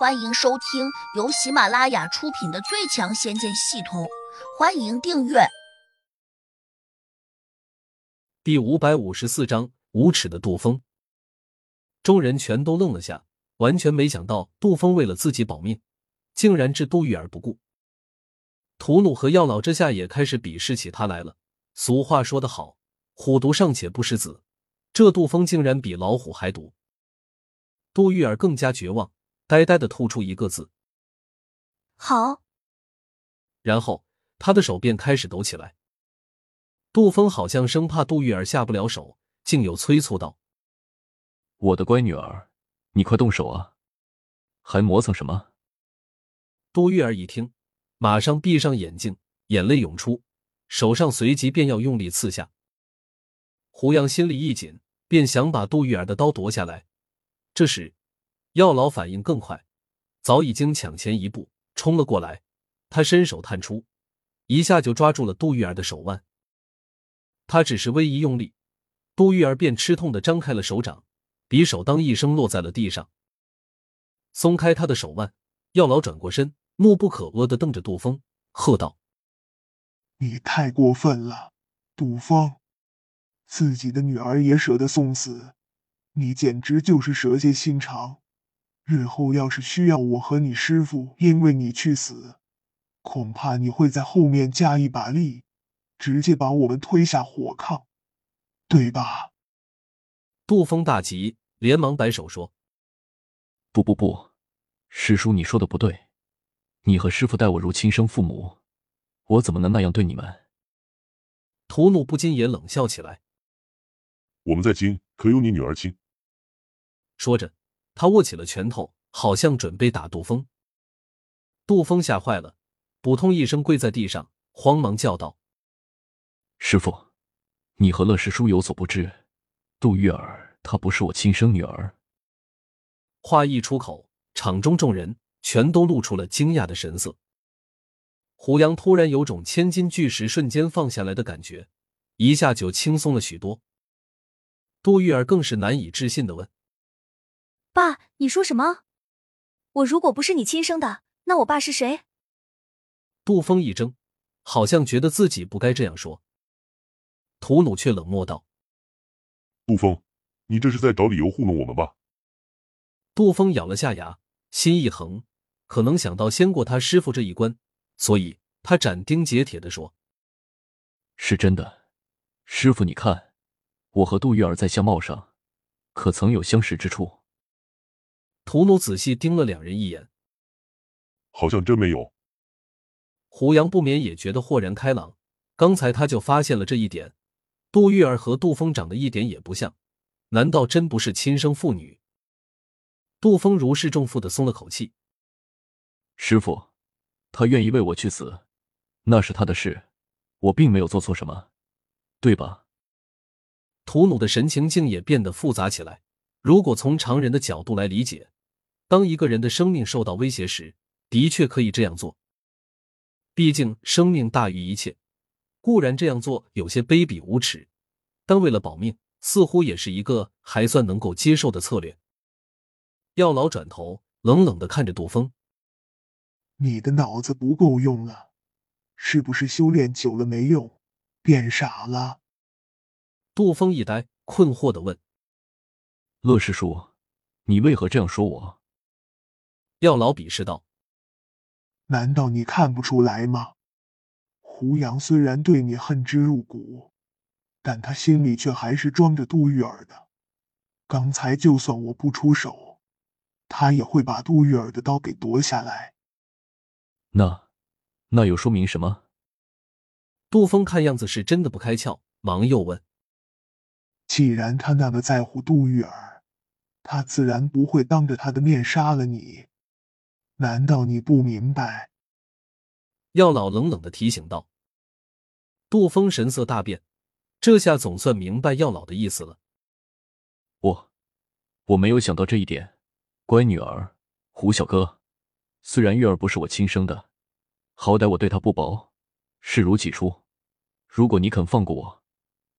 欢迎收听由喜马拉雅出品的《最强仙剑系统》，欢迎订阅。第五百五十四章：无耻的杜峰。众人全都愣了下，完全没想到杜峰为了自己保命，竟然置杜玉儿不顾。屠奴和药老这下也开始鄙视起他来了。俗话说得好，虎毒尚且不食子，这杜峰竟然比老虎还毒。杜玉儿更加绝望。呆呆的吐出一个字：“好。”然后他的手便开始抖起来。杜峰好像生怕杜玉儿下不了手，竟有催促道：“我的乖女儿，你快动手啊！还磨蹭什么？”杜玉儿一听，马上闭上眼睛，眼泪涌出，手上随即便要用力刺下。胡杨心里一紧，便想把杜玉儿的刀夺下来。这时，药老反应更快，早已经抢前一步冲了过来。他伸手探出，一下就抓住了杜玉儿的手腕。他只是微一用力，杜玉儿便吃痛的张开了手掌，匕首当一声落在了地上。松开他的手腕，药老转过身，怒不可遏的瞪着杜峰，喝道：“你太过分了，杜峰！自己的女儿也舍得送死，你简直就是蛇蝎心肠！”日后要是需要我和你师傅因为你去死，恐怕你会在后面加一把力，直接把我们推下火炕，对吧？杜峰大急，连忙摆手说：“不不不，师叔你说的不对，你和师傅待我如亲生父母，我怎么能那样对你们？”屠怒不禁也冷笑起来：“我们在亲，可有你女儿亲？”说着。他握起了拳头，好像准备打杜峰。杜峰吓坏了，扑通一声跪在地上，慌忙叫道：“师傅，你和乐师叔有所不知，杜玉儿她不是我亲生女儿。”话一出口，场中众人全都露出了惊讶的神色。胡杨突然有种千斤巨石瞬间放下来的感觉，一下就轻松了许多。杜玉儿更是难以置信的问。爸，你说什么？我如果不是你亲生的，那我爸是谁？杜峰一怔，好像觉得自己不该这样说。屠努却冷漠道：“杜峰，你这是在找理由糊弄我们吧？”杜峰咬了下牙，心一横，可能想到先过他师傅这一关，所以他斩钉截铁的说：“是真的，师傅，你看，我和杜玉儿在相貌上，可曾有相识之处？”屠奴仔细盯了两人一眼，好像真没有。胡杨不免也觉得豁然开朗，刚才他就发现了这一点。杜玉儿和杜峰长得一点也不像，难道真不是亲生父女？杜峰如释重负的松了口气。师傅，他愿意为我去死，那是他的事，我并没有做错什么，对吧？屠努的神情竟也变得复杂起来。如果从常人的角度来理解。当一个人的生命受到威胁时，的确可以这样做。毕竟生命大于一切，固然这样做有些卑鄙无耻，但为了保命，似乎也是一个还算能够接受的策略。药老转头冷冷的看着杜峰：“你的脑子不够用了，是不是修炼久了没用，变傻了？”杜峰一呆，困惑的问：“乐师叔，你为何这样说我？”药老鄙视道：“难道你看不出来吗？胡杨虽然对你恨之入骨，但他心里却还是装着杜玉儿的。刚才就算我不出手，他也会把杜玉儿的刀给夺下来。那，那又说明什么？”杜峰看样子是真的不开窍，忙又问：“既然他那么在乎杜玉儿，他自然不会当着他的面杀了你。”难道你不明白？药老冷冷的提醒道。杜峰神色大变，这下总算明白药老的意思了。我，我没有想到这一点。乖女儿，胡小哥，虽然月儿不是我亲生的，好歹我对她不薄，视如己出。如果你肯放过我，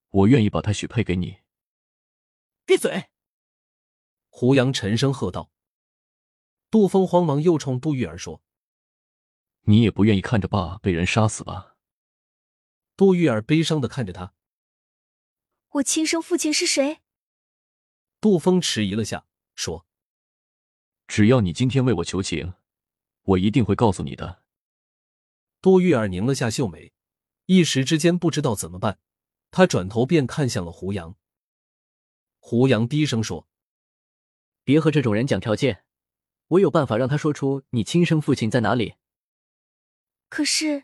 我愿意把她许配给你。闭嘴！胡杨沉声喝道。杜峰慌忙又冲杜玉儿说：“你也不愿意看着爸被人杀死吧？”杜玉儿悲伤的看着他：“我亲生父亲是谁？”杜峰迟疑了下，说：“只要你今天为我求情，我一定会告诉你的。”杜玉儿拧了下秀眉，一时之间不知道怎么办。他转头便看向了胡杨。胡杨低声说：“别和这种人讲条件。”我有办法让他说出你亲生父亲在哪里。可是，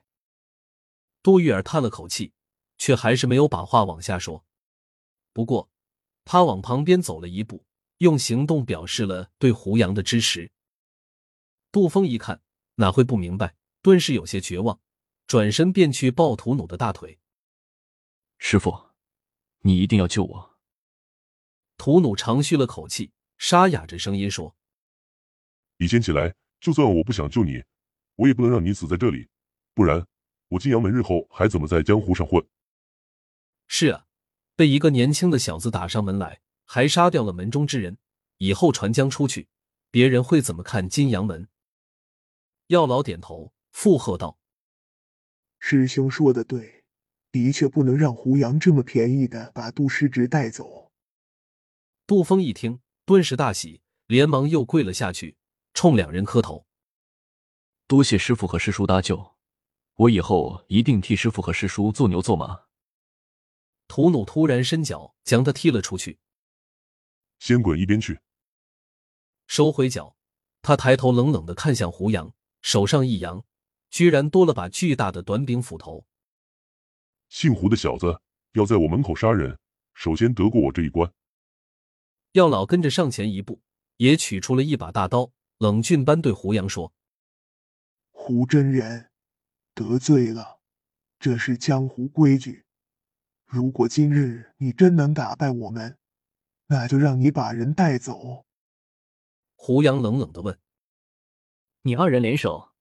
杜玉儿叹了口气，却还是没有把话往下说。不过，他往旁边走了一步，用行动表示了对胡杨的支持。杜峰一看，哪会不明白？顿时有些绝望，转身便去抱图努的大腿。师傅，你一定要救我！图努长吁了口气，沙哑着声音说。你先起来，就算我不想救你，我也不能让你死在这里，不然我金阳门日后还怎么在江湖上混？是啊，被一个年轻的小子打上门来，还杀掉了门中之人，以后传将出去，别人会怎么看金阳门？药老点头附和道：“师兄说的对，的确不能让胡杨这么便宜的把杜师侄带走。”杜峰一听，顿时大喜，连忙又跪了下去。冲两人磕头，多谢师傅和师叔搭救，我以后一定替师傅和师叔做牛做马。屠努突然伸脚将他踢了出去，先滚一边去！收回脚，他抬头冷冷的看向胡杨，手上一扬，居然多了把巨大的短柄斧头。姓胡的小子要在我门口杀人，首先得过我这一关。药老跟着上前一步，也取出了一把大刀。冷峻般对胡杨说：“胡真人，得罪了，这是江湖规矩。如果今日你真能打败我们，那就让你把人带走。”胡杨冷冷的问：“你二人联手，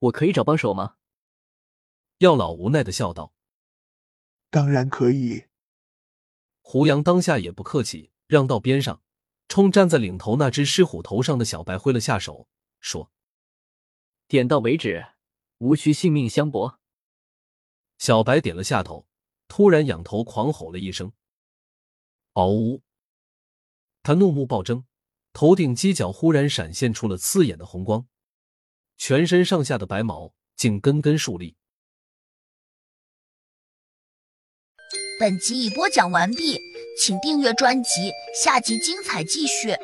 我可以找帮手吗？”药老无奈的笑道：“当然可以。”胡杨当下也不客气，让到边上。冲站在领头那只狮虎头上的小白挥了下手，说：“点到为止，无需性命相搏。”小白点了下头，突然仰头狂吼了一声：“嗷呜！”他怒目暴睁，头顶犄角忽然闪现出了刺眼的红光，全身上下的白毛竟根根竖立。本集已播讲完毕。请订阅专辑，下集精彩继续。